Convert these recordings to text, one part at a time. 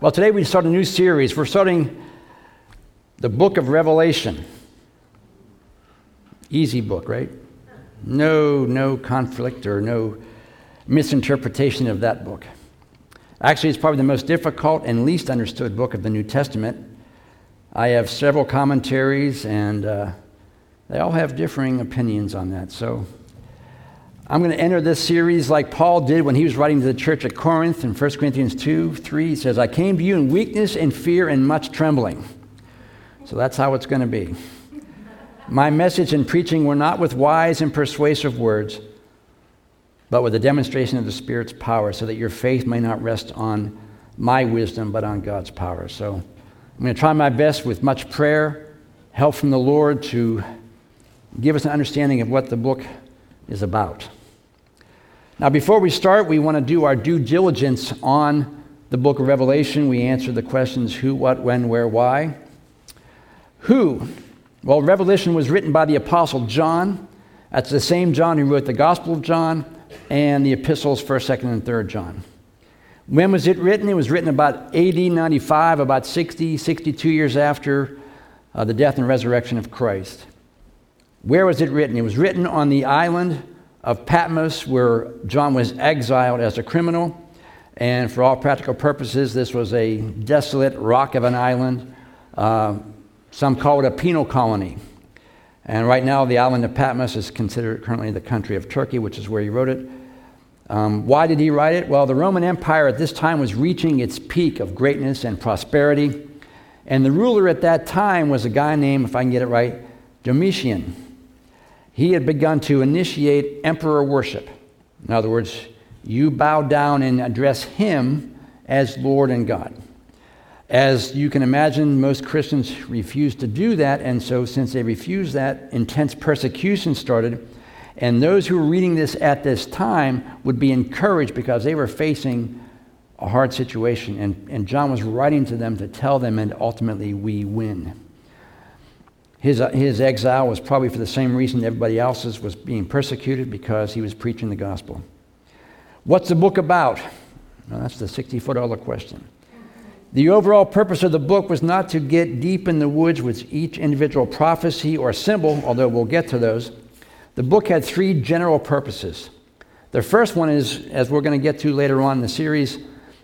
Well, today we start a new series. We're starting the book of Revelation. Easy book, right? No, no conflict or no misinterpretation of that book. Actually, it's probably the most difficult and least understood book of the New Testament. I have several commentaries, and uh, they all have differing opinions on that. So I'm going to enter this series like Paul did when he was writing to the church at Corinth in 1 Corinthians 2 3. He says, I came to you in weakness and fear and much trembling. So that's how it's going to be. My message and preaching were not with wise and persuasive words, but with a demonstration of the Spirit's power, so that your faith may not rest on my wisdom, but on God's power. So I'm going to try my best with much prayer, help from the Lord to give us an understanding of what the book is about. Now, before we start, we want to do our due diligence on the book of Revelation. We answer the questions who, what, when, where, why. Who? Well, Revelation was written by the Apostle John. That's the same John who wrote the Gospel of John and the epistles, 1st, 2nd, and 3rd John. When was it written? It was written about AD 95, about 60, 62 years after uh, the death and resurrection of Christ. Where was it written? It was written on the island of Patmos, where John was exiled as a criminal. And for all practical purposes, this was a desolate rock of an island. Uh, some call it a penal colony. And right now, the island of Patmos is considered currently the country of Turkey, which is where he wrote it. Um, why did he write it? Well, the Roman Empire at this time was reaching its peak of greatness and prosperity. And the ruler at that time was a guy named, if I can get it right, Domitian he had begun to initiate emperor worship. In other words, you bow down and address him as Lord and God. As you can imagine, most Christians refused to do that, and so since they refused that, intense persecution started. And those who were reading this at this time would be encouraged because they were facing a hard situation. And, and John was writing to them to tell them, and ultimately, we win. His, uh, his exile was probably for the same reason everybody else's was being persecuted because he was preaching the gospel. What's the book about? Well, that's the 60 foot dollar question. The overall purpose of the book was not to get deep in the woods with each individual prophecy or symbol, although we'll get to those. The book had three general purposes. The first one is, as we're going to get to later on in the series,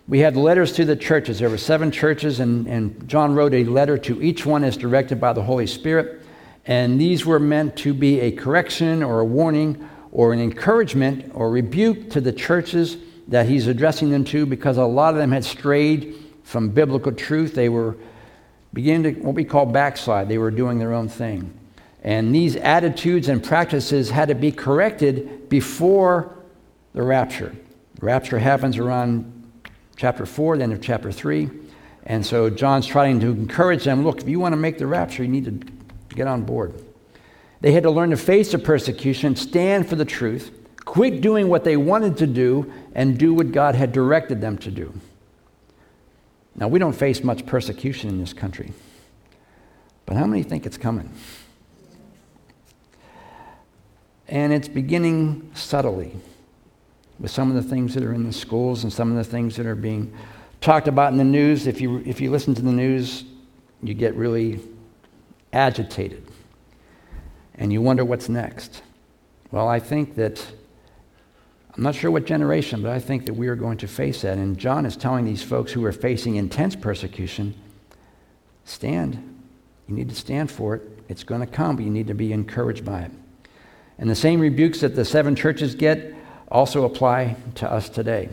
we had letters to the churches. There were seven churches, and, and John wrote a letter to each one as directed by the Holy Spirit. And these were meant to be a correction or a warning or an encouragement or rebuke to the churches that he's addressing them to because a lot of them had strayed from biblical truth. They were beginning to what we call backslide, they were doing their own thing. And these attitudes and practices had to be corrected before the rapture. The rapture happens around chapter 4, the end of chapter 3. And so John's trying to encourage them look, if you want to make the rapture, you need to get on board. They had to learn to face the persecution, stand for the truth, quit doing what they wanted to do, and do what God had directed them to do. Now, we don't face much persecution in this country, but how many think it's coming? And it's beginning subtly with some of the things that are in the schools and some of the things that are being talked about in the news. If you, if you listen to the news, you get really agitated and you wonder what's next. Well, I think that, I'm not sure what generation, but I think that we are going to face that. And John is telling these folks who are facing intense persecution stand. You need to stand for it. It's going to come, but you need to be encouraged by it. And the same rebukes that the seven churches get also apply to us today.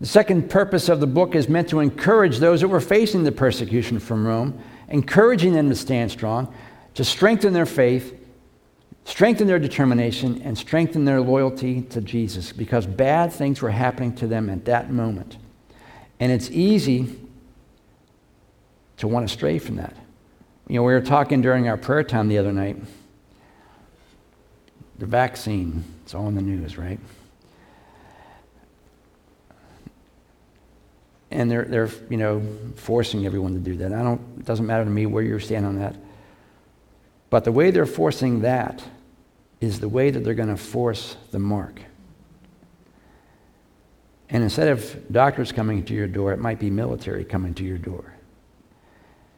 The second purpose of the book is meant to encourage those that were facing the persecution from Rome, encouraging them to stand strong, to strengthen their faith, strengthen their determination, and strengthen their loyalty to Jesus because bad things were happening to them at that moment. And it's easy to want to stray from that. You know, we were talking during our prayer time the other night. The vaccine, it's all in the news, right? And they're, they're you know forcing everyone to do that. I don't. It doesn't matter to me where you stand on that. But the way they're forcing that is the way that they're going to force the mark. And instead of doctors coming to your door, it might be military coming to your door.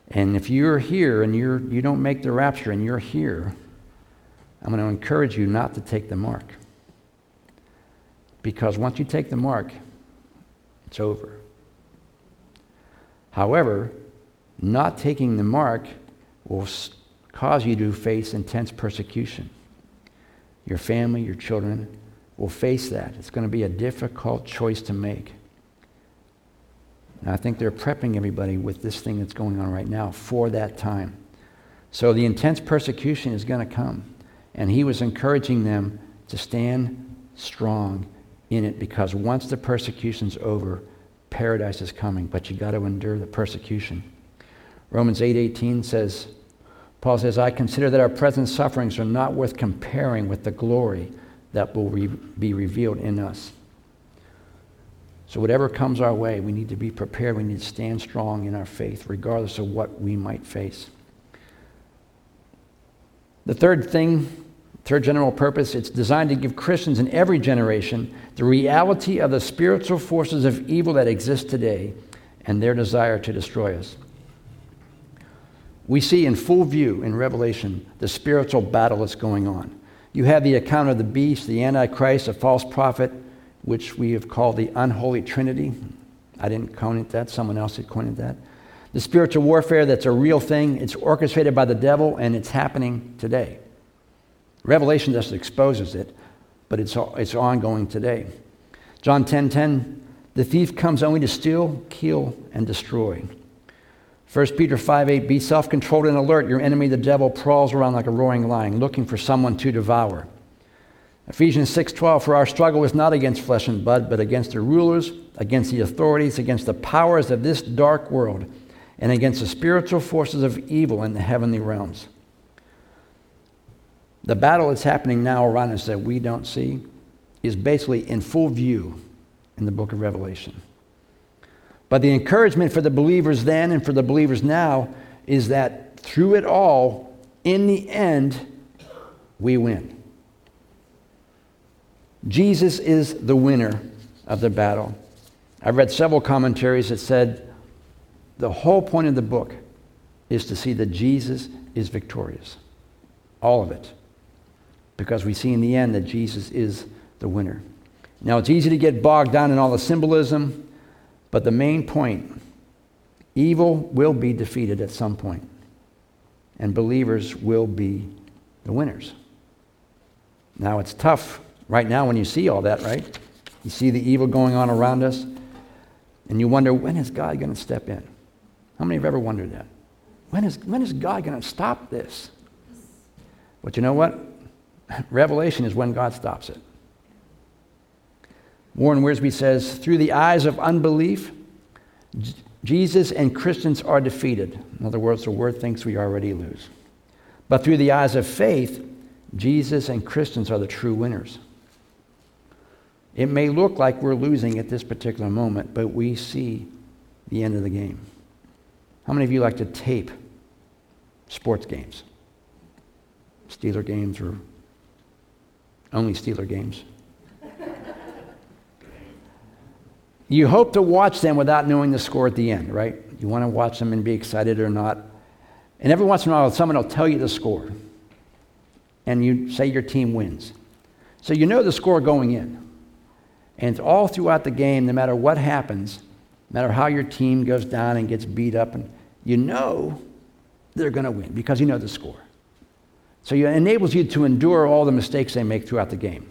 And if you're here and you're, you don't make the rapture and you're here, I'm going to encourage you not to take the mark. Because once you take the mark, it's over. However, not taking the mark will cause you to face intense persecution. Your family, your children will face that. It's going to be a difficult choice to make. And I think they're prepping everybody with this thing that's going on right now for that time. So the intense persecution is going to come. And he was encouraging them to stand strong in it because once the persecution's over, paradise is coming, but you got to endure the persecution. Romans 8:18 8, says Paul says, "I consider that our present sufferings are not worth comparing with the glory that will re- be revealed in us." So whatever comes our way, we need to be prepared. We need to stand strong in our faith regardless of what we might face. The third thing Third general purpose, it's designed to give Christians in every generation the reality of the spiritual forces of evil that exist today and their desire to destroy us. We see in full view in Revelation the spiritual battle that's going on. You have the account of the beast, the Antichrist, a false prophet, which we have called the unholy trinity. I didn't coin it that, someone else had coined that. The spiritual warfare that's a real thing, it's orchestrated by the devil, and it's happening today. Revelation just exposes it, but it's, it's ongoing today. John 10:10, 10, 10, the thief comes only to steal, kill, and destroy. 1 Peter 5 8, be self controlled and alert. Your enemy, the devil, prowls around like a roaring lion, looking for someone to devour. Ephesians 6:12 For our struggle is not against flesh and blood, but against the rulers, against the authorities, against the powers of this dark world, and against the spiritual forces of evil in the heavenly realms. The battle that's happening now around us that we don't see is basically in full view in the book of Revelation. But the encouragement for the believers then and for the believers now is that through it all, in the end, we win. Jesus is the winner of the battle. I've read several commentaries that said the whole point of the book is to see that Jesus is victorious. All of it because we see in the end that Jesus is the winner. Now, it's easy to get bogged down in all the symbolism, but the main point evil will be defeated at some point, and believers will be the winners. Now, it's tough right now when you see all that, right? You see the evil going on around us, and you wonder, when is God going to step in? How many have ever wondered that? When is, when is God going to stop this? But you know what? Revelation is when God stops it. Warren Wiersbe says, through the eyes of unbelief, Jesus and Christians are defeated. In other words, the world thinks we already lose. But through the eyes of faith, Jesus and Christians are the true winners. It may look like we're losing at this particular moment, but we see the end of the game. How many of you like to tape sports games? Steeler games or only Steeler games. you hope to watch them without knowing the score at the end, right? You want to watch them and be excited or not. And every once in a while, someone will tell you the score. And you say your team wins. So you know the score going in. And all throughout the game, no matter what happens, no matter how your team goes down and gets beat up, and you know they're going to win because you know the score. So it enables you to endure all the mistakes they make throughout the game.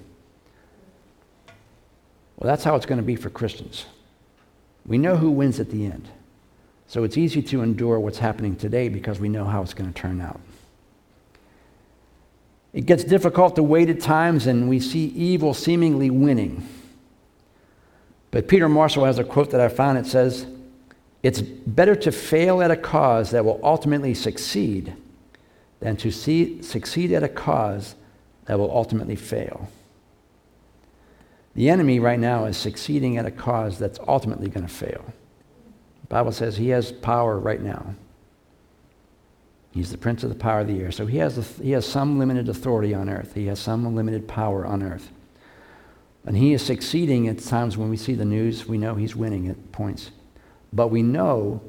Well, that's how it's going to be for Christians. We know who wins at the end. So it's easy to endure what's happening today because we know how it's going to turn out. It gets difficult to wait at times, and we see evil seemingly winning. But Peter Marshall has a quote that I found. It says, It's better to fail at a cause that will ultimately succeed than to see, succeed at a cause that will ultimately fail. The enemy right now is succeeding at a cause that's ultimately going to fail. The Bible says he has power right now. He's the prince of the power of the air. So he has, a, he has some limited authority on earth. He has some limited power on earth. And he is succeeding at times when we see the news. We know he's winning at points. But we know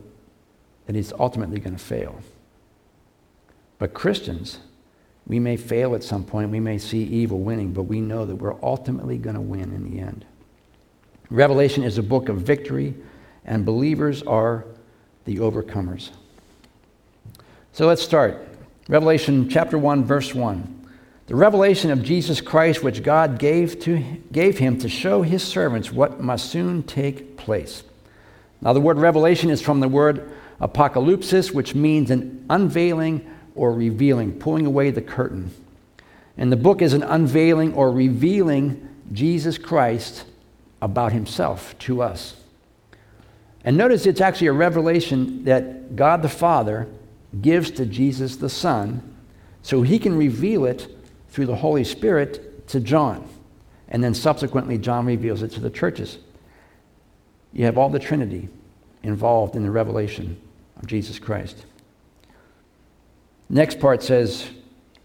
that he's ultimately going to fail. But Christians, we may fail at some point. We may see evil winning, but we know that we're ultimately going to win in the end. Revelation is a book of victory, and believers are the overcomers. So let's start. Revelation chapter 1, verse 1. The revelation of Jesus Christ, which God gave, to, gave him to show his servants what must soon take place. Now, the word revelation is from the word apocalypsis, which means an unveiling or revealing, pulling away the curtain. And the book is an unveiling or revealing Jesus Christ about himself to us. And notice it's actually a revelation that God the Father gives to Jesus the Son so he can reveal it through the Holy Spirit to John. And then subsequently, John reveals it to the churches. You have all the Trinity involved in the revelation of Jesus Christ. Next part says,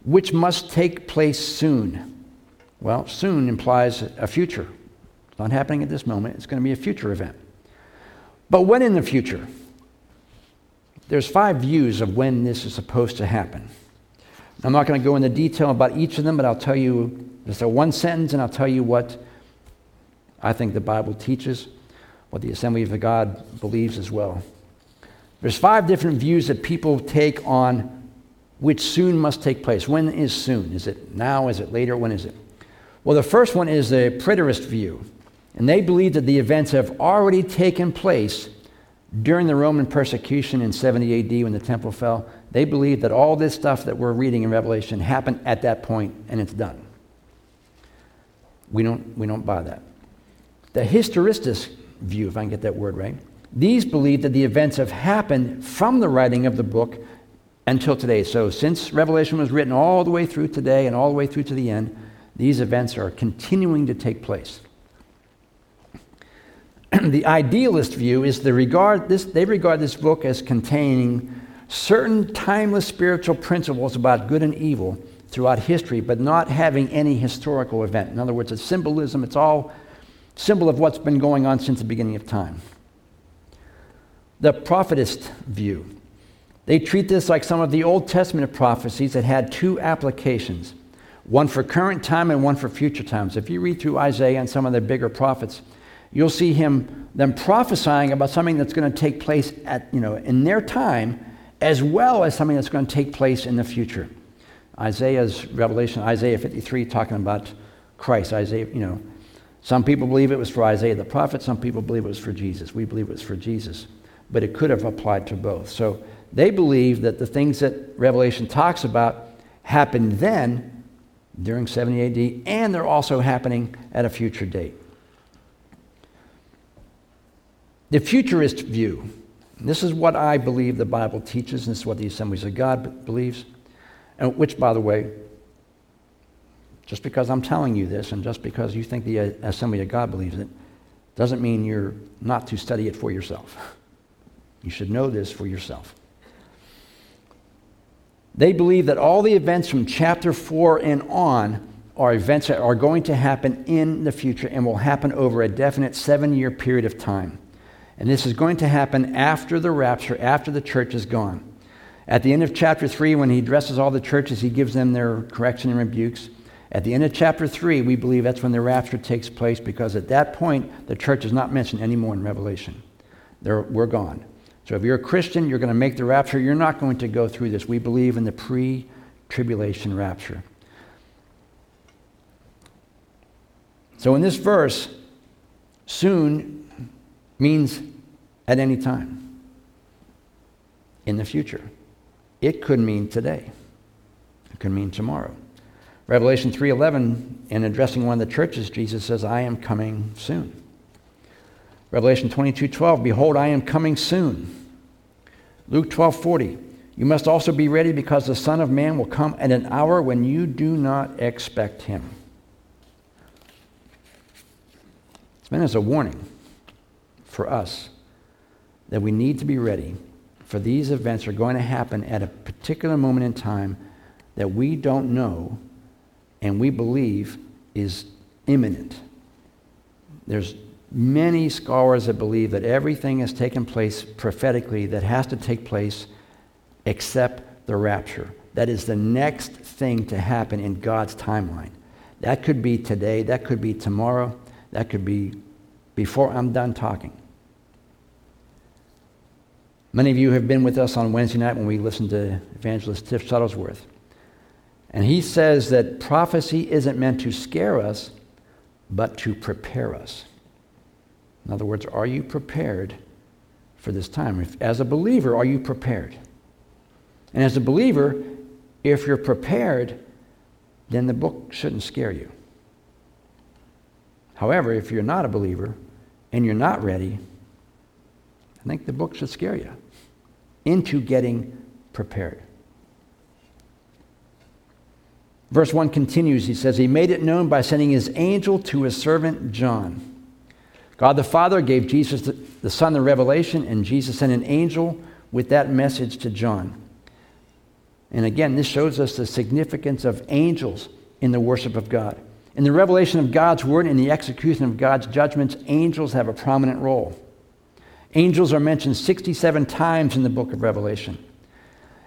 which must take place soon. Well, soon implies a future. It's not happening at this moment, it's going to be a future event. But when in the future? There's five views of when this is supposed to happen. I'm not going to go into detail about each of them, but I'll tell you just a one sentence and I'll tell you what I think the Bible teaches, what the Assembly of God believes as well. There's five different views that people take on which soon must take place. When is soon? Is it now? Is it later? When is it? Well, the first one is the preterist view, and they believe that the events have already taken place during the Roman persecution in 70 AD when the temple fell. They believe that all this stuff that we're reading in Revelation happened at that point and it's done. We don't, we don't buy that. The historicist view, if I can get that word right, these believe that the events have happened from the writing of the book until today. So, since Revelation was written all the way through today and all the way through to the end, these events are continuing to take place. the idealist view is the regard this, they regard this book as containing certain timeless spiritual principles about good and evil throughout history, but not having any historical event. In other words, it's symbolism, it's all symbol of what's been going on since the beginning of time. The prophetist view they treat this like some of the Old Testament prophecies that had two applications one for current time and one for future times. If you read through Isaiah and some of the bigger prophets, you'll see him them prophesying about something that's going to take place at you know in their time as well as something that's going to take place in the future. Isaiah's revelation, Isaiah 53, talking about Christ. Isaiah, you know, some people believe it was for Isaiah the prophet, some people believe it was for Jesus. We believe it was for Jesus, but it could have applied to both. So they believe that the things that Revelation talks about happened then during 70 AD, and they're also happening at a future date. The futurist view, this is what I believe the Bible teaches, and this is what the Assemblies of God believes, and which, by the way, just because I'm telling you this and just because you think the uh, Assembly of God believes it, doesn't mean you're not to study it for yourself. You should know this for yourself. They believe that all the events from chapter 4 and on are events that are going to happen in the future and will happen over a definite seven year period of time. And this is going to happen after the rapture, after the church is gone. At the end of chapter 3, when he addresses all the churches, he gives them their correction and rebukes. At the end of chapter 3, we believe that's when the rapture takes place because at that point, the church is not mentioned anymore in Revelation. They're, we're gone. So if you're a Christian, you're going to make the rapture. You're not going to go through this. We believe in the pre tribulation rapture. So in this verse, soon means at any time in the future. It could mean today. It could mean tomorrow. Revelation 3:11 in addressing one of the churches Jesus says I am coming soon. Revelation 22:12 Behold I am coming soon. Luke 12:40 You must also be ready because the Son of Man will come at an hour when you do not expect him. It's meant as a warning for us that we need to be ready for these events are going to happen at a particular moment in time that we don't know and we believe is imminent. There's many scholars that believe that everything has taken place prophetically that has to take place except the rapture. That is the next thing to happen in God's timeline. That could be today, that could be tomorrow, that could be before I'm done talking. Many of you have been with us on Wednesday night when we listened to evangelist Tiff Shuttlesworth. And he says that prophecy isn't meant to scare us, but to prepare us. In other words, are you prepared for this time? If, as a believer, are you prepared? And as a believer, if you're prepared, then the book shouldn't scare you. However, if you're not a believer and you're not ready, I think the book should scare you into getting prepared. Verse 1 continues. He says, He made it known by sending his angel to his servant John. God the Father gave Jesus the, Son the revelation, and Jesus sent an angel with that message to John. And again, this shows us the significance of angels in the worship of God. In the revelation of God's word and the execution of God's judgments, angels have a prominent role. Angels are mentioned 67 times in the book of Revelation.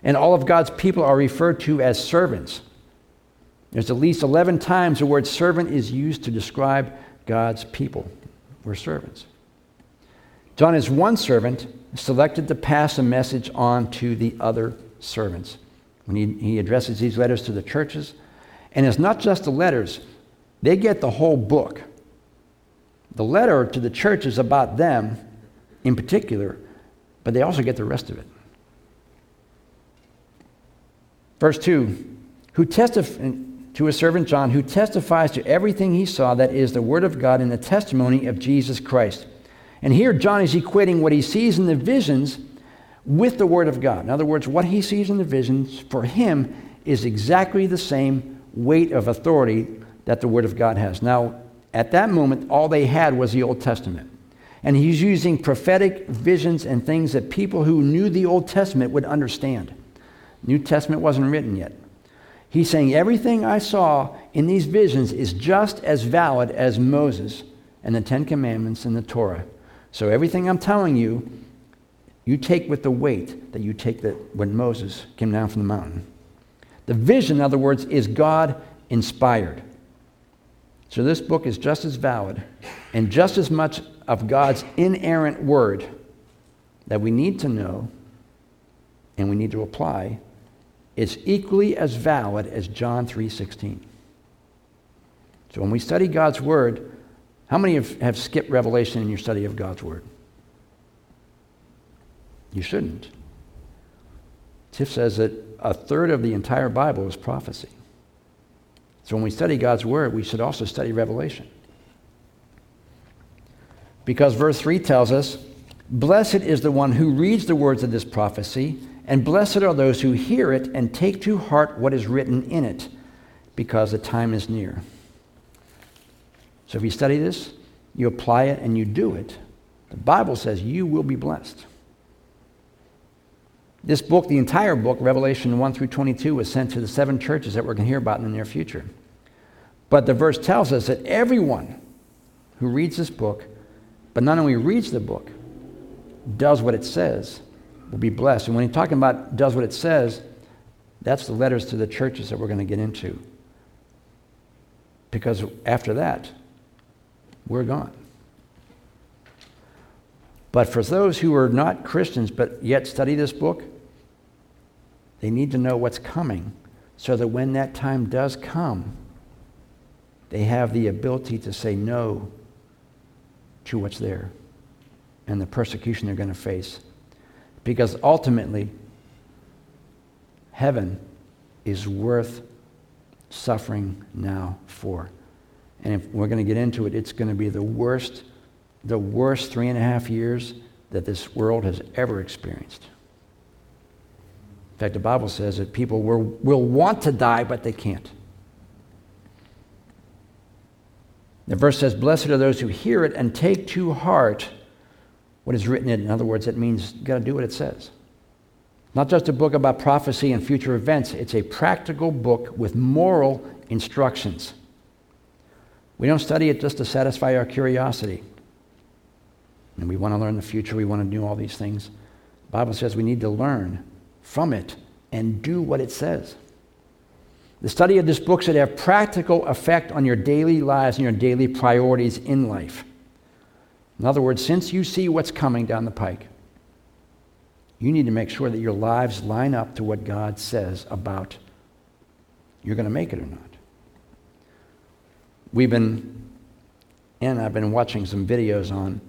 And all of God's people are referred to as servants. There's at least 11 times the word servant is used to describe God's people. We're servants. John is one servant selected to pass a message on to the other servants. When he, he addresses these letters to the churches, and it's not just the letters, they get the whole book. The letter to the church is about them in particular, but they also get the rest of it. Verse 2 Who testifies to his servant John, who testifies to everything he saw, that is the word of God and the testimony of Jesus Christ. And here, John is equating what he sees in the visions with the word of God. In other words, what he sees in the visions for him is exactly the same weight of authority that the word of God has. Now, at that moment, all they had was the Old Testament. And he's using prophetic visions and things that people who knew the Old Testament would understand. New Testament wasn't written yet. He's saying everything I saw in these visions is just as valid as Moses and the Ten Commandments and the Torah. So everything I'm telling you, you take with the weight that you take that when Moses came down from the mountain. The vision, in other words, is God inspired. So this book is just as valid and just as much of God's inerrant word that we need to know and we need to apply is equally as valid as John 3:16. So when we study God's word, how many have, have skipped Revelation in your study of God's word? You shouldn't. Tiff says that a third of the entire Bible is prophecy. So when we study God's word, we should also study Revelation. Because verse 3 tells us, Blessed is the one who reads the words of this prophecy, and blessed are those who hear it and take to heart what is written in it, because the time is near. So if you study this, you apply it, and you do it, the Bible says you will be blessed. This book, the entire book, Revelation 1 through 22, was sent to the seven churches that we're going to hear about in the near future. But the verse tells us that everyone who reads this book, but not only reads the book, does what it says, will be blessed. And when he's talking about does what it says, that's the letters to the churches that we're going to get into. Because after that, we're gone. But for those who are not Christians but yet study this book, they need to know what's coming so that when that time does come, they have the ability to say no to what's there and the persecution they're going to face. Because ultimately, heaven is worth suffering now for. And if we're going to get into it, it's going to be the worst, the worst three and a half years that this world has ever experienced. In fact, the Bible says that people will, will want to die, but they can't. The verse says, Blessed are those who hear it and take to heart what is written in. In other words, it means you got to do what it says. Not just a book about prophecy and future events, it's a practical book with moral instructions. We don't study it just to satisfy our curiosity. And we want to learn the future, we want to do all these things. The Bible says we need to learn from it and do what it says. The study of this book should have practical effect on your daily lives and your daily priorities in life. In other words, since you see what's coming down the pike, you need to make sure that your lives line up to what God says about you're going to make it or not. We've been, and I've been watching some videos on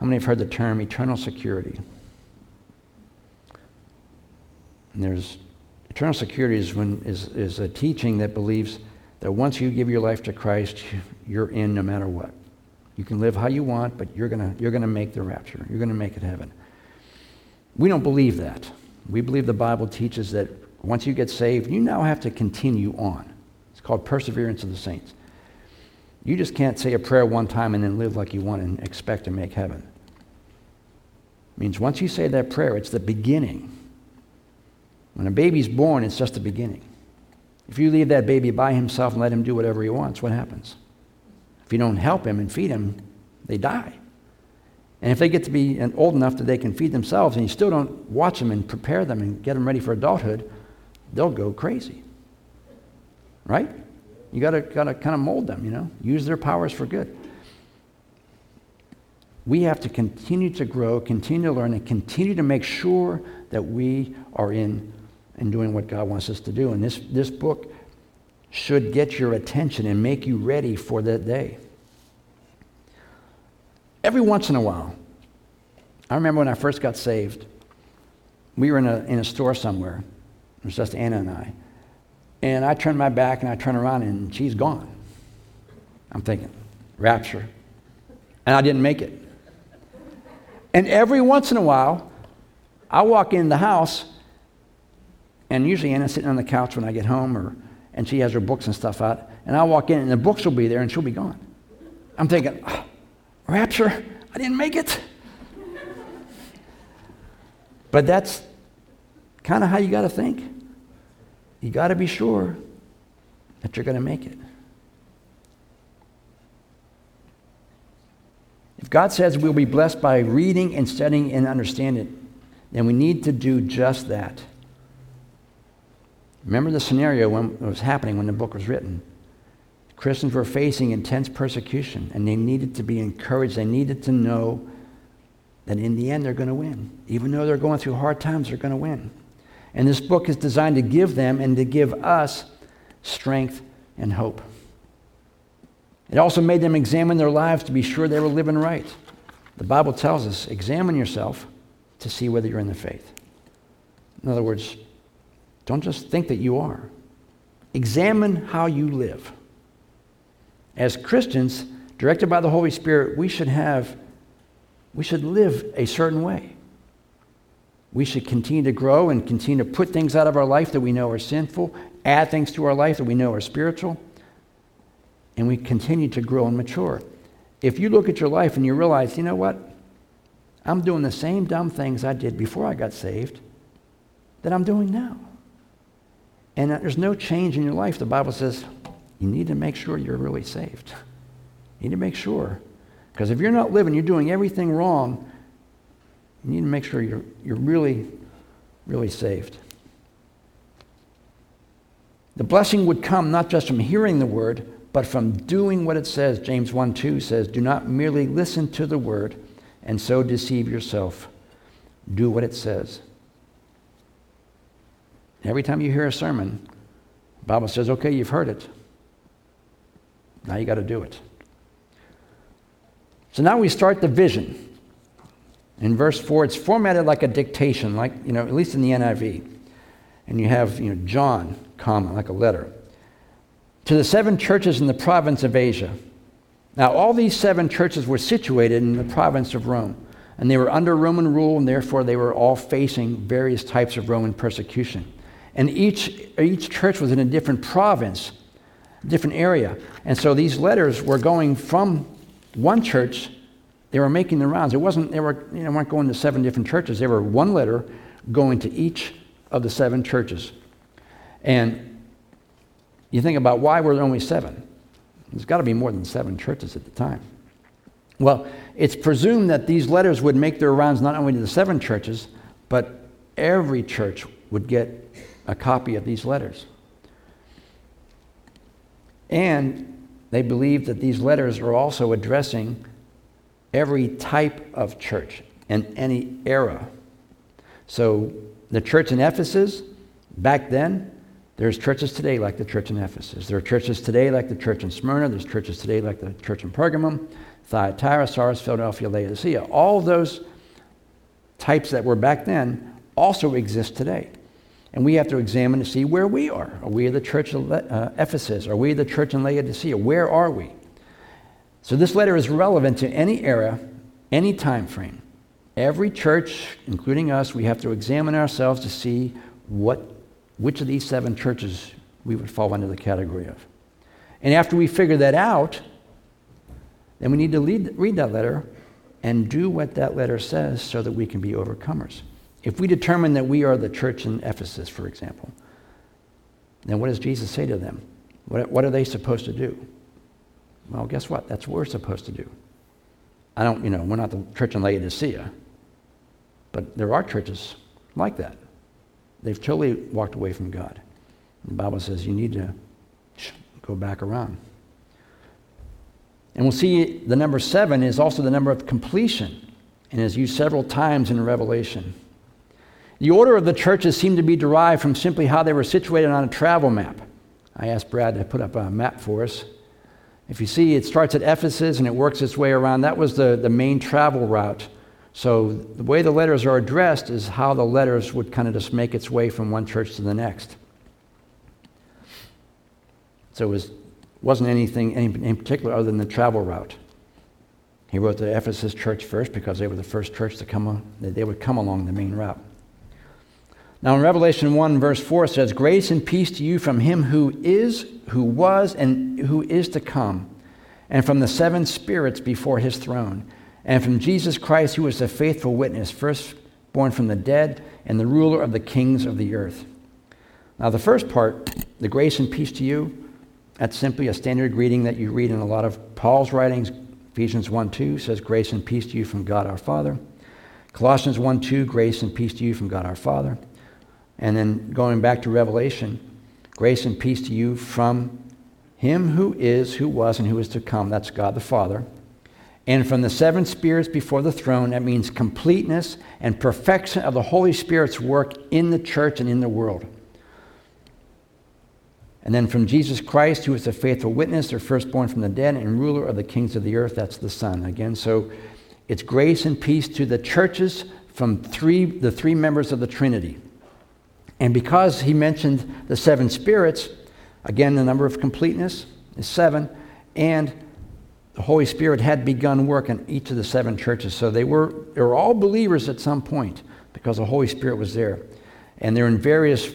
how many have heard the term eternal security? And there's eternal security is, when, is, is a teaching that believes that once you give your life to Christ, you're in no matter what. You can live how you want, but you're going you're gonna make the rapture. You're going to make it heaven. We don't believe that. We believe the Bible teaches that once you get saved, you now have to continue on. It's called perseverance of the saints. You just can't say a prayer one time and then live like you want and expect to make heaven. It means once you say that prayer, it's the beginning. When a baby's born, it's just the beginning. If you leave that baby by himself and let him do whatever he wants, what happens? If you don't help him and feed him, they die. And if they get to be old enough that they can feed themselves and you still don't watch them and prepare them and get them ready for adulthood, they'll go crazy. Right? You got to kind of mold them, you know, use their powers for good. We have to continue to grow, continue to learn, and continue to make sure that we are in and doing what God wants us to do. And this, this book should get your attention and make you ready for that day. Every once in a while, I remember when I first got saved, we were in a, in a store somewhere. It was just Anna and I. And I turned my back and I turned around and she's gone. I'm thinking, rapture. And I didn't make it. And every once in a while, I walk in the house, and usually Anna's sitting on the couch when I get home, or, and she has her books and stuff out. And I walk in, and the books will be there, and she'll be gone. I'm thinking, oh, rapture, I didn't make it. But that's kind of how you got to think. You got to be sure that you're going to make it. If God says we'll be blessed by reading and studying and understanding, then we need to do just that. Remember the scenario when it was happening when the book was written. Christians were facing intense persecution and they needed to be encouraged. They needed to know that in the end they're going to win. Even though they're going through hard times, they're going to win. And this book is designed to give them and to give us strength and hope. It also made them examine their lives to be sure they were living right. The Bible tells us examine yourself to see whether you're in the faith. In other words, don't just think that you are, examine how you live. As Christians, directed by the Holy Spirit, we should have, we should live a certain way. We should continue to grow and continue to put things out of our life that we know are sinful, add things to our life that we know are spiritual and we continue to grow and mature. If you look at your life and you realize, you know what? I'm doing the same dumb things I did before I got saved that I'm doing now. And there's no change in your life. The Bible says you need to make sure you're really saved. You need to make sure. Because if you're not living, you're doing everything wrong, you need to make sure you're, you're really, really saved. The blessing would come not just from hearing the word, but from doing what it says. James 1 2 says, Do not merely listen to the word and so deceive yourself. Do what it says. Every time you hear a sermon, Bible says, okay, you've heard it. Now you got to do it. So now we start the vision. In verse 4, it's formatted like a dictation, like, you know, at least in the NIV. And you have, you know, John, comma, like a letter to the seven churches in the province of Asia. Now, all these seven churches were situated in the province of Rome, and they were under Roman rule, and therefore they were all facing various types of Roman persecution. And each, each church was in a different province, different area. And so these letters were going from one church, they were making the rounds. It wasn't, they were, you know, weren't going to seven different churches. They were one letter going to each of the seven churches. And you think about why were there only seven? There's got to be more than seven churches at the time. Well, it's presumed that these letters would make their rounds not only to the seven churches, but every church would get a copy of these letters. And they believe that these letters are also addressing every type of church in any era. So the church in Ephesus, back then, there's churches today like the church in Ephesus. There are churches today like the church in Smyrna. There's churches today like the church in Pergamum, Thyatira, Sardis, Philadelphia, Laodicea. All those types that were back then also exist today. And we have to examine to see where we are. Are we the church of uh, Ephesus? Are we the church in Laodicea? Where are we? So this letter is relevant to any era, any time frame. Every church, including us, we have to examine ourselves to see what, which of these seven churches we would fall under the category of. And after we figure that out, then we need to lead, read that letter and do what that letter says so that we can be overcomers. If we determine that we are the church in Ephesus, for example, then what does Jesus say to them? What, what are they supposed to do? Well, guess what? That's what we're supposed to do. I don't, you know, we're not the church in Laodicea. But there are churches like that. They've totally walked away from God. The Bible says you need to go back around. And we'll see the number seven is also the number of completion and is used several times in Revelation. The order of the churches seemed to be derived from simply how they were situated on a travel map. I asked Brad to put up a map for us. If you see, it starts at Ephesus and it works its way around. That was the, the main travel route so the way the letters are addressed is how the letters would kind of just make its way from one church to the next. So it was, wasn't anything in particular other than the travel route. He wrote the Ephesus church first because they were the first church to come, they would come along the main route. Now in Revelation 1, verse 4 it says, Grace and peace to you from him who is, who was, and who is to come, and from the seven spirits before his throne and from Jesus Christ, who is the faithful witness, firstborn from the dead, and the ruler of the kings of the earth. Now, the first part, the grace and peace to you, that's simply a standard greeting that you read in a lot of Paul's writings. Ephesians 1 2 says, Grace and peace to you from God our Father. Colossians 1 2, grace and peace to you from God our Father. And then going back to Revelation, grace and peace to you from him who is, who was, and who is to come. That's God the Father. And from the seven spirits before the throne, that means completeness and perfection of the Holy Spirit's work in the church and in the world. And then from Jesus Christ, who is the faithful witness, or firstborn from the dead, and ruler of the kings of the earth, that's the Son. Again, so it's grace and peace to the churches from three, the three members of the Trinity. And because he mentioned the seven spirits, again, the number of completeness is seven, and the Holy Spirit had begun work in each of the seven churches. So they were, they were all believers at some point because the Holy Spirit was there. And they're in various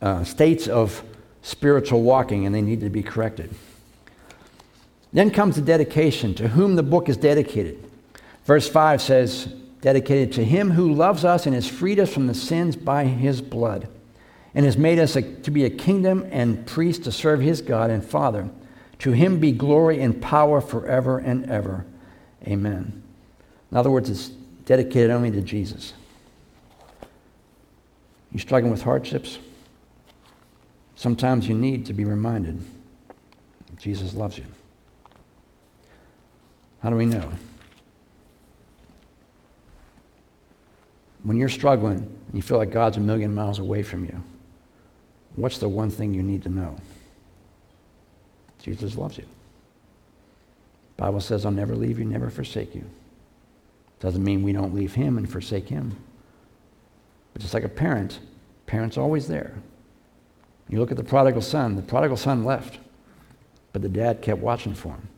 uh, states of spiritual walking and they need to be corrected. Then comes the dedication, to whom the book is dedicated. Verse 5 says, Dedicated to him who loves us and has freed us from the sins by his blood, and has made us a, to be a kingdom and priest to serve his God and Father. To him be glory and power forever and ever. Amen. In other words, it's dedicated only to Jesus. You struggling with hardships? Sometimes you need to be reminded Jesus loves you. How do we know? When you're struggling and you feel like God's a million miles away from you, what's the one thing you need to know? Jesus loves you. The Bible says, I'll never leave you, never forsake you. Doesn't mean we don't leave him and forsake him. But just like a parent, parent's always there. You look at the prodigal son, the prodigal son left, but the dad kept watching for him.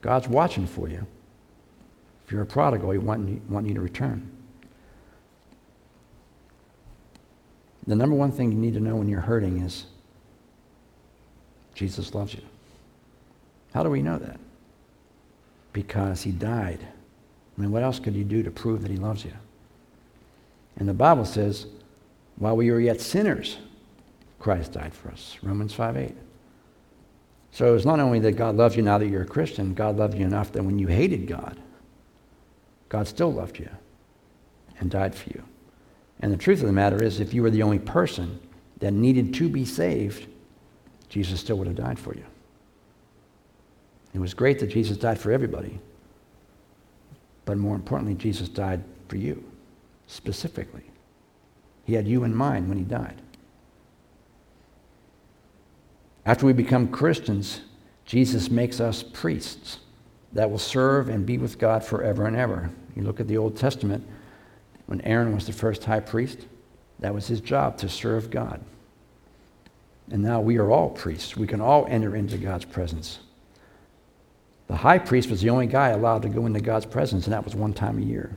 God's watching for you. If you're a prodigal, he wants you, want you to return. The number one thing you need to know when you're hurting is Jesus loves you. How do we know that? Because he died. I mean, what else could he do to prove that he loves you? And the Bible says, while we were yet sinners, Christ died for us. Romans 5 8. So it's not only that God loves you now that you're a Christian, God loved you enough that when you hated God, God still loved you and died for you. And the truth of the matter is, if you were the only person that needed to be saved, Jesus still would have died for you. It was great that Jesus died for everybody, but more importantly, Jesus died for you specifically. He had you in mind when he died. After we become Christians, Jesus makes us priests that will serve and be with God forever and ever. You look at the Old Testament, when Aaron was the first high priest, that was his job to serve God. And now we are all priests. We can all enter into God's presence. The high priest was the only guy allowed to go into God's presence, and that was one time a year.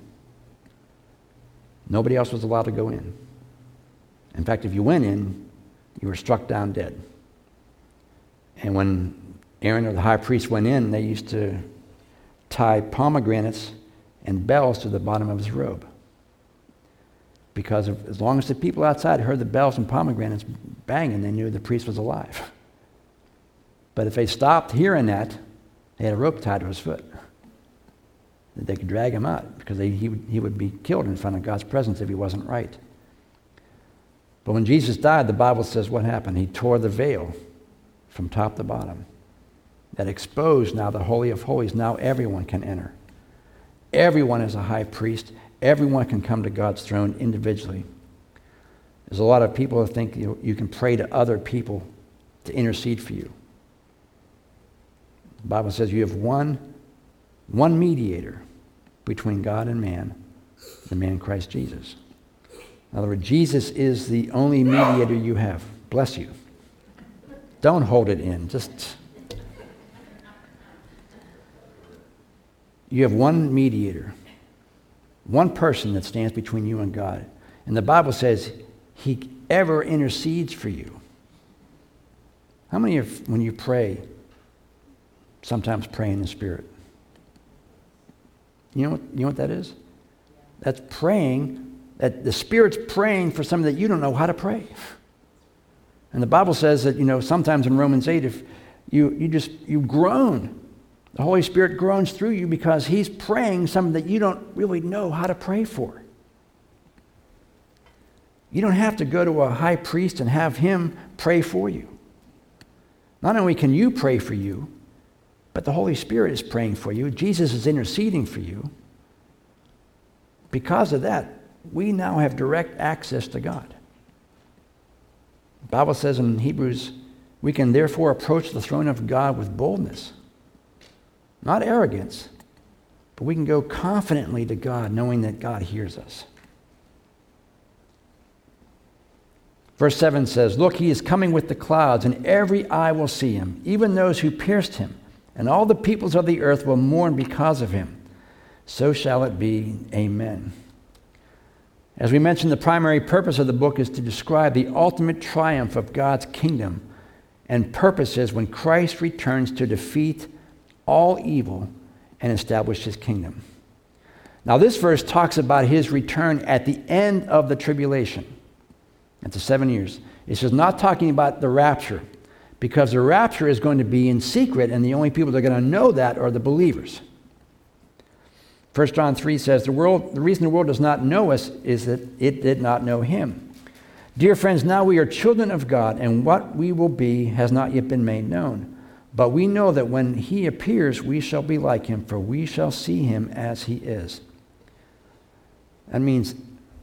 Nobody else was allowed to go in. In fact, if you went in, you were struck down dead. And when Aaron or the high priest went in, they used to tie pomegranates and bells to the bottom of his robe. Because as long as the people outside heard the bells and pomegranates banging, they knew the priest was alive. But if they stopped hearing that, they had a rope tied to his foot. That they could drag him out because they, he, he would be killed in front of God's presence if he wasn't right. But when Jesus died, the Bible says what happened? He tore the veil from top to bottom that exposed now the Holy of Holies. Now everyone can enter. Everyone is a high priest. Everyone can come to God's throne individually. There's a lot of people who think you, you can pray to other people to intercede for you. The Bible says you have one, one mediator between God and man, the man Christ Jesus. In other words, Jesus is the only mediator you have. Bless you. Don't hold it in. Just. You have one mediator, one person that stands between you and God. And the Bible says he ever intercedes for you. How many of, when you pray, sometimes pray in the Spirit? You know what, you know what that is? That's praying, that the Spirit's praying for something that you don't know how to pray. And the Bible says that, you know, sometimes in Romans 8, if you, you just, you groan, the Holy Spirit groans through you because He's praying something that you don't really know how to pray for. You don't have to go to a high priest and have him pray for you. Not only can you pray for you, but the Holy Spirit is praying for you. Jesus is interceding for you. Because of that, we now have direct access to God. The Bible says in Hebrews, we can therefore approach the throne of God with boldness, not arrogance, but we can go confidently to God knowing that God hears us. Verse 7 says, Look, he is coming with the clouds, and every eye will see him, even those who pierced him, and all the peoples of the earth will mourn because of him. So shall it be. Amen. As we mentioned, the primary purpose of the book is to describe the ultimate triumph of God's kingdom and purposes when Christ returns to defeat all evil and establish his kingdom. Now, this verse talks about his return at the end of the tribulation, at the seven years. It's just not talking about the rapture, because the rapture is going to be in secret, and the only people that are going to know that are the believers. 1 John 3 says, the, world, the reason the world does not know us is that it did not know him. Dear friends, now we are children of God, and what we will be has not yet been made known. But we know that when he appears, we shall be like him, for we shall see him as he is. That means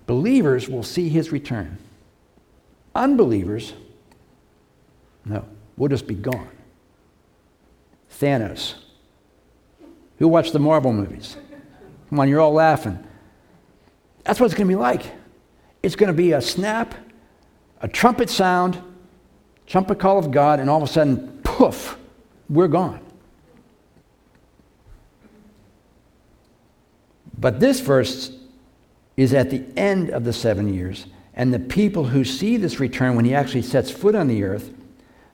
believers will see his return. Unbelievers, no, we'll just be gone. Thanos. Who watched the Marvel movies? Come on, you're all laughing. That's what it's going to be like. It's going to be a snap, a trumpet sound, trumpet call of God, and all of a sudden, poof, we're gone. But this verse is at the end of the seven years, and the people who see this return when he actually sets foot on the earth,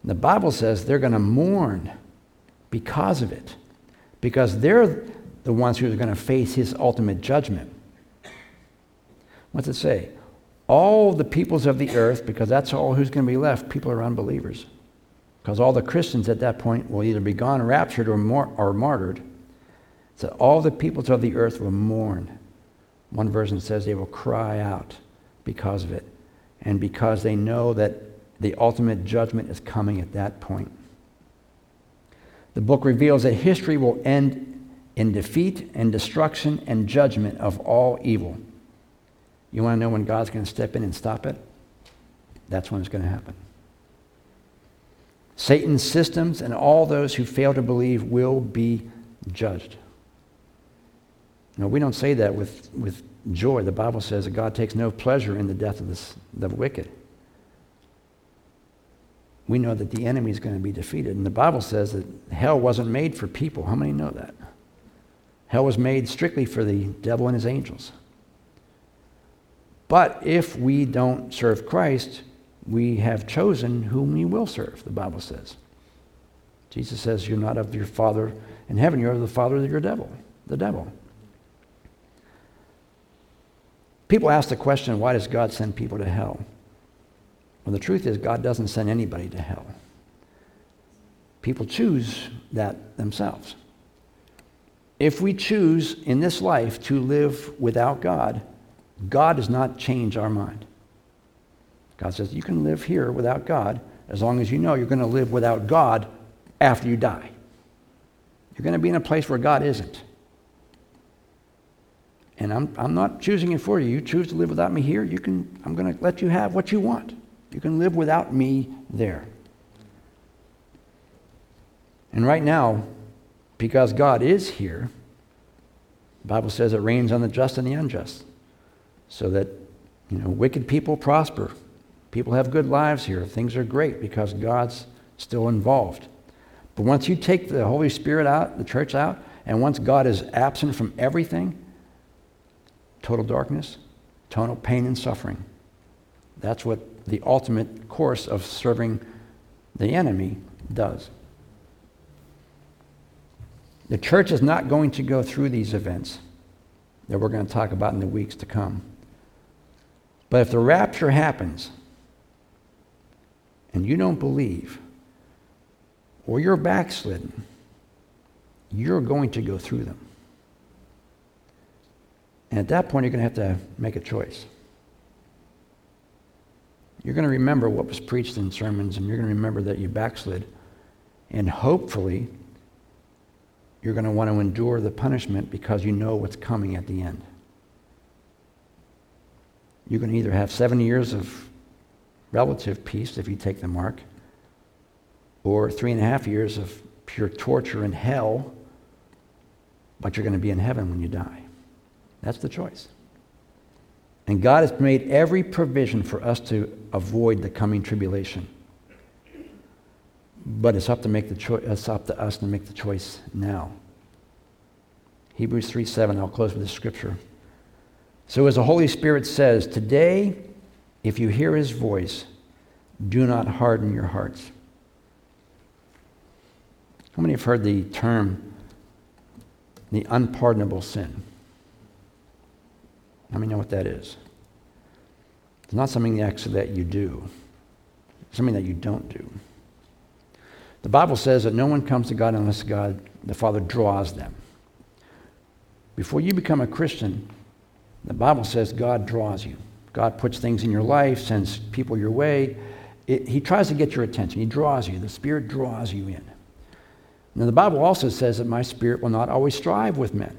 the Bible says they're going to mourn because of it, because they're the ones who are going to face his ultimate judgment. What's it say? all the peoples of the earth, because that's all who's going to be left, people are unbelievers. Because all the Christians at that point will either be gone, raptured, or, mar- or martyred. So all the peoples of the earth will mourn. One version says they will cry out because of it, and because they know that the ultimate judgment is coming at that point. The book reveals that history will end in defeat and destruction and judgment of all evil. You want to know when God's going to step in and stop it? That's when it's going to happen. Satan's systems and all those who fail to believe will be judged. No, we don't say that with, with joy. The Bible says that God takes no pleasure in the death of the wicked. We know that the enemy is going to be defeated. And the Bible says that hell wasn't made for people. How many know that? Hell was made strictly for the devil and his angels. But if we don't serve Christ, we have chosen whom we will serve, the Bible says. Jesus says, You're not of your Father in heaven, you're of the Father of your devil, the devil. People ask the question, why does God send people to hell? Well, the truth is, God doesn't send anybody to hell. People choose that themselves. If we choose in this life to live without God, God does not change our mind. God says you can live here without God as long as you know you're going to live without God after you die. You're going to be in a place where God isn't. And I'm, I'm not choosing it for you. You choose to live without me here, you can, I'm going to let you have what you want. You can live without me there. And right now, because God is here, the Bible says it rains on the just and the unjust. So that, you know, wicked people prosper. People have good lives here. Things are great because God's still involved. But once you take the Holy Spirit out, the church out, and once God is absent from everything, total darkness, total pain and suffering. That's what the ultimate course of serving the enemy does. The church is not going to go through these events that we're going to talk about in the weeks to come. But if the rapture happens and you don't believe, or you're backslidden, you're going to go through them. And at that point, you're going to have to make a choice. You're going to remember what was preached in sermons, and you're going to remember that you backslid. And hopefully, you're going to want to endure the punishment because you know what's coming at the end. You're going to either have seven years of relative peace if you take the mark, or three and a half years of pure torture in hell, but you're going to be in heaven when you die. That's the choice. And God has made every provision for us to avoid the coming tribulation. But it's up to make the choice. It's up to us to make the choice now. Hebrews 3 7, I'll close with this scripture. So, as the Holy Spirit says, today, if you hear his voice, do not harden your hearts. How many have heard the term the unpardonable sin? Let me know what that is. It's not something actually that you do, it's something that you don't do. The Bible says that no one comes to God unless God, the Father, draws them. Before you become a Christian, the Bible says God draws you. God puts things in your life, sends people your way. It, he tries to get your attention. He draws you. The Spirit draws you in. Now, the Bible also says that my spirit will not always strive with men.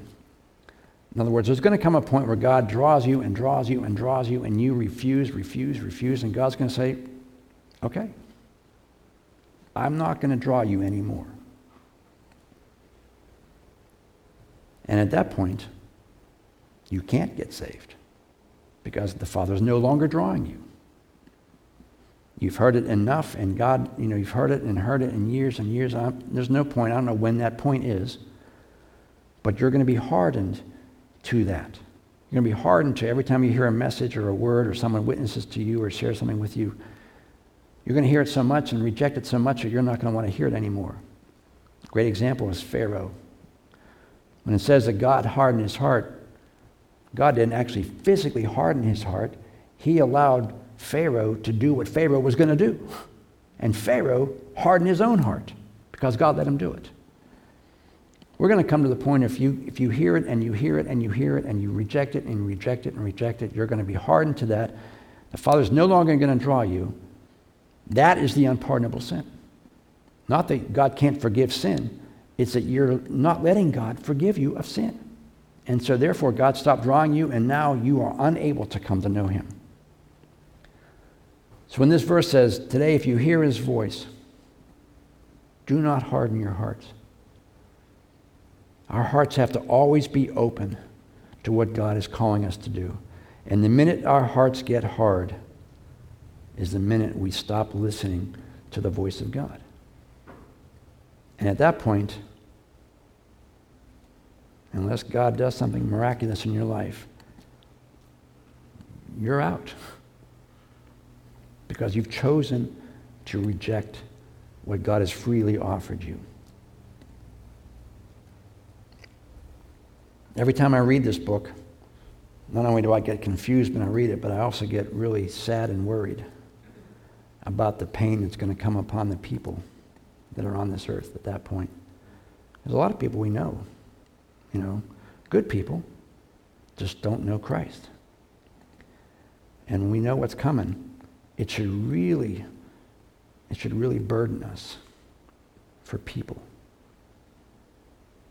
In other words, there's going to come a point where God draws you and draws you and draws you, and you refuse, refuse, refuse, and God's going to say, okay, I'm not going to draw you anymore. And at that point, you can't get saved because the Father is no longer drawing you. You've heard it enough, and God, you know, you've heard it and heard it in years and years. I'm, there's no point. I don't know when that point is, but you're going to be hardened to that. You're going to be hardened to every time you hear a message or a word or someone witnesses to you or shares something with you. You're going to hear it so much and reject it so much that you're not going to want to hear it anymore. A great example is Pharaoh. When it says that God hardened his heart, God didn't actually physically harden his heart, he allowed Pharaoh to do what Pharaoh was going to do. And Pharaoh hardened his own heart because God let him do it. We're going to come to the point if you, if you hear it and you hear it and you hear it and you reject it and reject it and reject it, you're going to be hardened to that. The Father's no longer going to draw you. That is the unpardonable sin. Not that God can't forgive sin, it's that you're not letting God forgive you of sin. And so, therefore, God stopped drawing you, and now you are unable to come to know Him. So, when this verse says, Today, if you hear His voice, do not harden your hearts. Our hearts have to always be open to what God is calling us to do. And the minute our hearts get hard is the minute we stop listening to the voice of God. And at that point, unless God does something miraculous in your life, you're out. Because you've chosen to reject what God has freely offered you. Every time I read this book, not only do I get confused when I read it, but I also get really sad and worried about the pain that's going to come upon the people that are on this earth at that point. There's a lot of people we know, you know, good people, just don't know Christ. And we know what's coming. It should really, it should really burden us for people.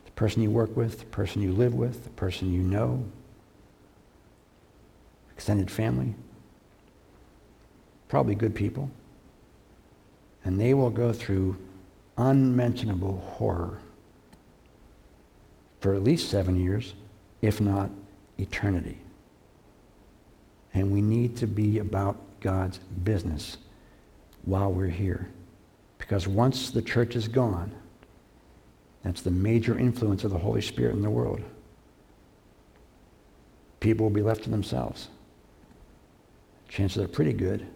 The person you work with, the person you live with, the person you know, extended family, probably good people. And they will go through unmentionable horror for at least seven years, if not eternity. And we need to be about God's business while we're here. Because once the church is gone, that's the major influence of the Holy Spirit in the world. People will be left to themselves. Chances are pretty good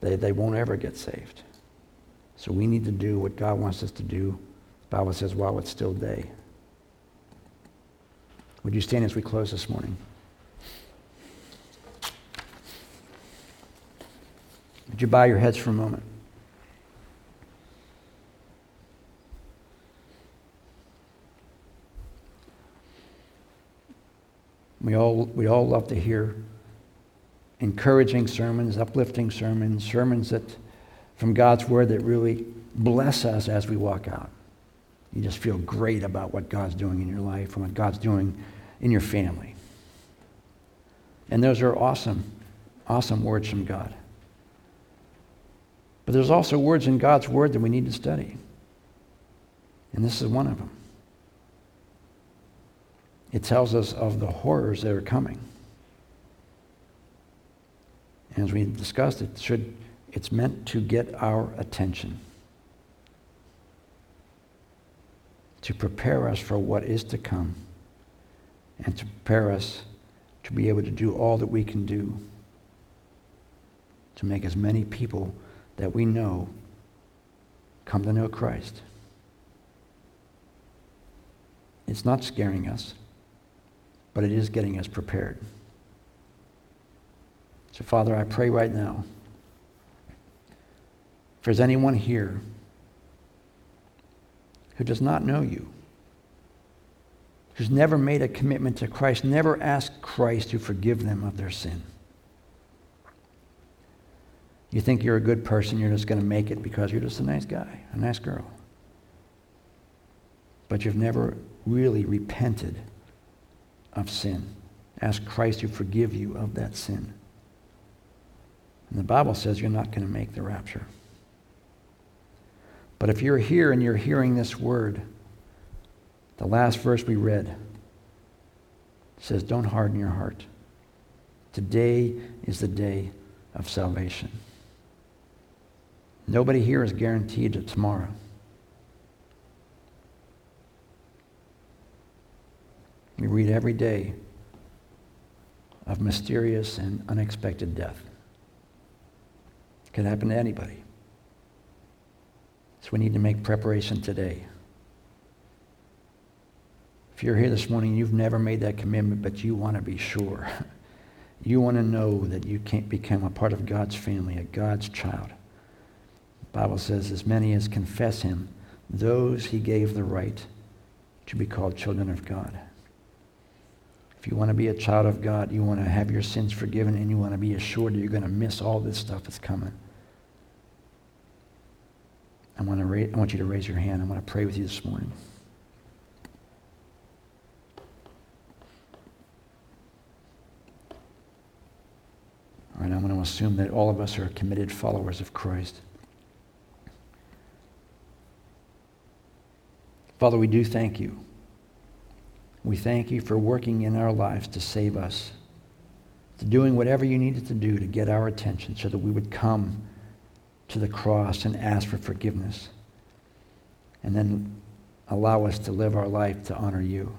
they, they won't ever get saved. So we need to do what God wants us to do. The Bible says, while it's still day. Would you stand as we close this morning? Would you bow your heads for a moment? We all, we all love to hear encouraging sermons, uplifting sermons, sermons that from God's word that really bless us as we walk out. You just feel great about what God's doing in your life and what God's doing in your family. And those are awesome, awesome words from God. But there's also words in God's word that we need to study. And this is one of them. It tells us of the horrors that are coming. And as we discussed, it should it's meant to get our attention, to prepare us for what is to come, and to prepare us to be able to do all that we can do to make as many people that we know come to know Christ. It's not scaring us, but it is getting us prepared. So, Father, I pray right now if there's anyone here who does not know you, who's never made a commitment to Christ, never asked Christ to forgive them of their sin. You think you're a good person, you're just going to make it because you're just a nice guy, a nice girl. But you've never really repented of sin. Ask Christ to forgive you of that sin. And the Bible says you're not going to make the rapture. But if you're here and you're hearing this word, the last verse we read says, Don't harden your heart. Today is the day of salvation. Nobody here is guaranteed to tomorrow. We read every day of mysterious and unexpected death. It can happen to anybody. So we need to make preparation today. If you're here this morning, you've never made that commitment, but you want to be sure. You want to know that you can't become a part of God's family, a God's child. The Bible says, as many as confess him, those he gave the right to be called children of God. If you want to be a child of God, you want to have your sins forgiven, and you want to be assured you're going to miss all this stuff that's coming. I want, to ra- I want you to raise your hand. I want to pray with you this morning. I'm going to assume that all of us are committed followers of Christ. Father, we do thank you. We thank you for working in our lives to save us, to doing whatever you needed to do to get our attention so that we would come to the cross and ask for forgiveness. And then allow us to live our life to honor you.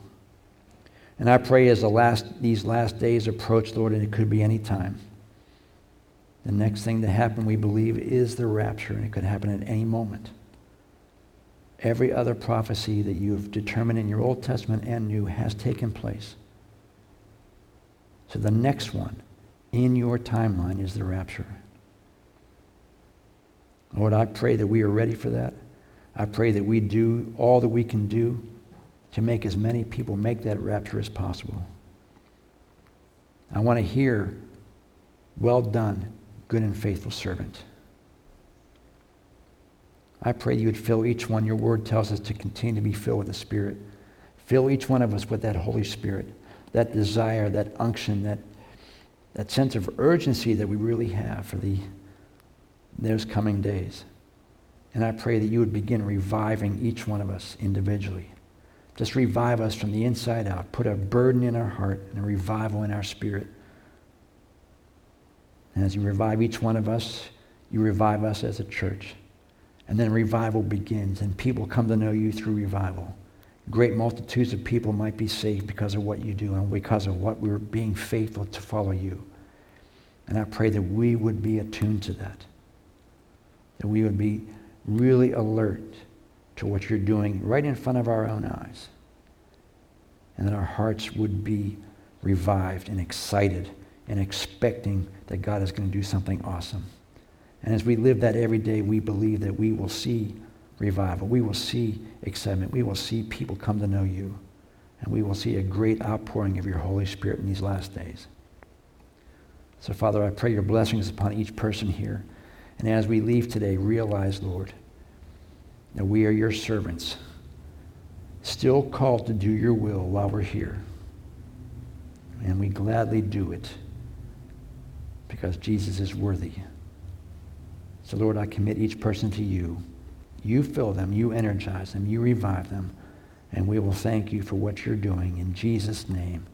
And I pray as the last, these last days approach, Lord, and it could be any time, the next thing to happen, we believe, is the rapture, and it could happen at any moment. Every other prophecy that you've determined in your Old Testament and New has taken place. So the next one in your timeline is the rapture. Lord, I pray that we are ready for that. I pray that we do all that we can do to make as many people make that rapture as possible. I want to hear, well done, good and faithful servant. I pray you would fill each one. Your word tells us to continue to be filled with the Spirit. Fill each one of us with that Holy Spirit, that desire, that unction, that, that sense of urgency that we really have for the, those coming days. And I pray that you would begin reviving each one of us individually. Just revive us from the inside out. Put a burden in our heart and a revival in our spirit. And as you revive each one of us, you revive us as a church. And then revival begins, and people come to know you through revival. Great multitudes of people might be saved because of what you do and because of what we're being faithful to follow you. And I pray that we would be attuned to that, that we would be really alert to what you're doing right in front of our own eyes, and that our hearts would be revived and excited and expecting that God is going to do something awesome. And as we live that every day, we believe that we will see revival. We will see excitement. We will see people come to know you. And we will see a great outpouring of your Holy Spirit in these last days. So, Father, I pray your blessings upon each person here. And as we leave today, realize, Lord, that we are your servants, still called to do your will while we're here. And we gladly do it because Jesus is worthy. So, Lord, I commit each person to you. You fill them, you energize them, you revive them, and we will thank you for what you're doing in Jesus' name.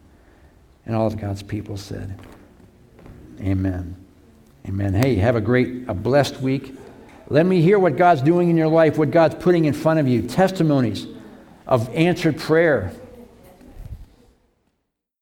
And all of God's people said, Amen. Amen. Hey, have a great, a blessed week. Let me hear what God's doing in your life, what God's putting in front of you, testimonies of answered prayer,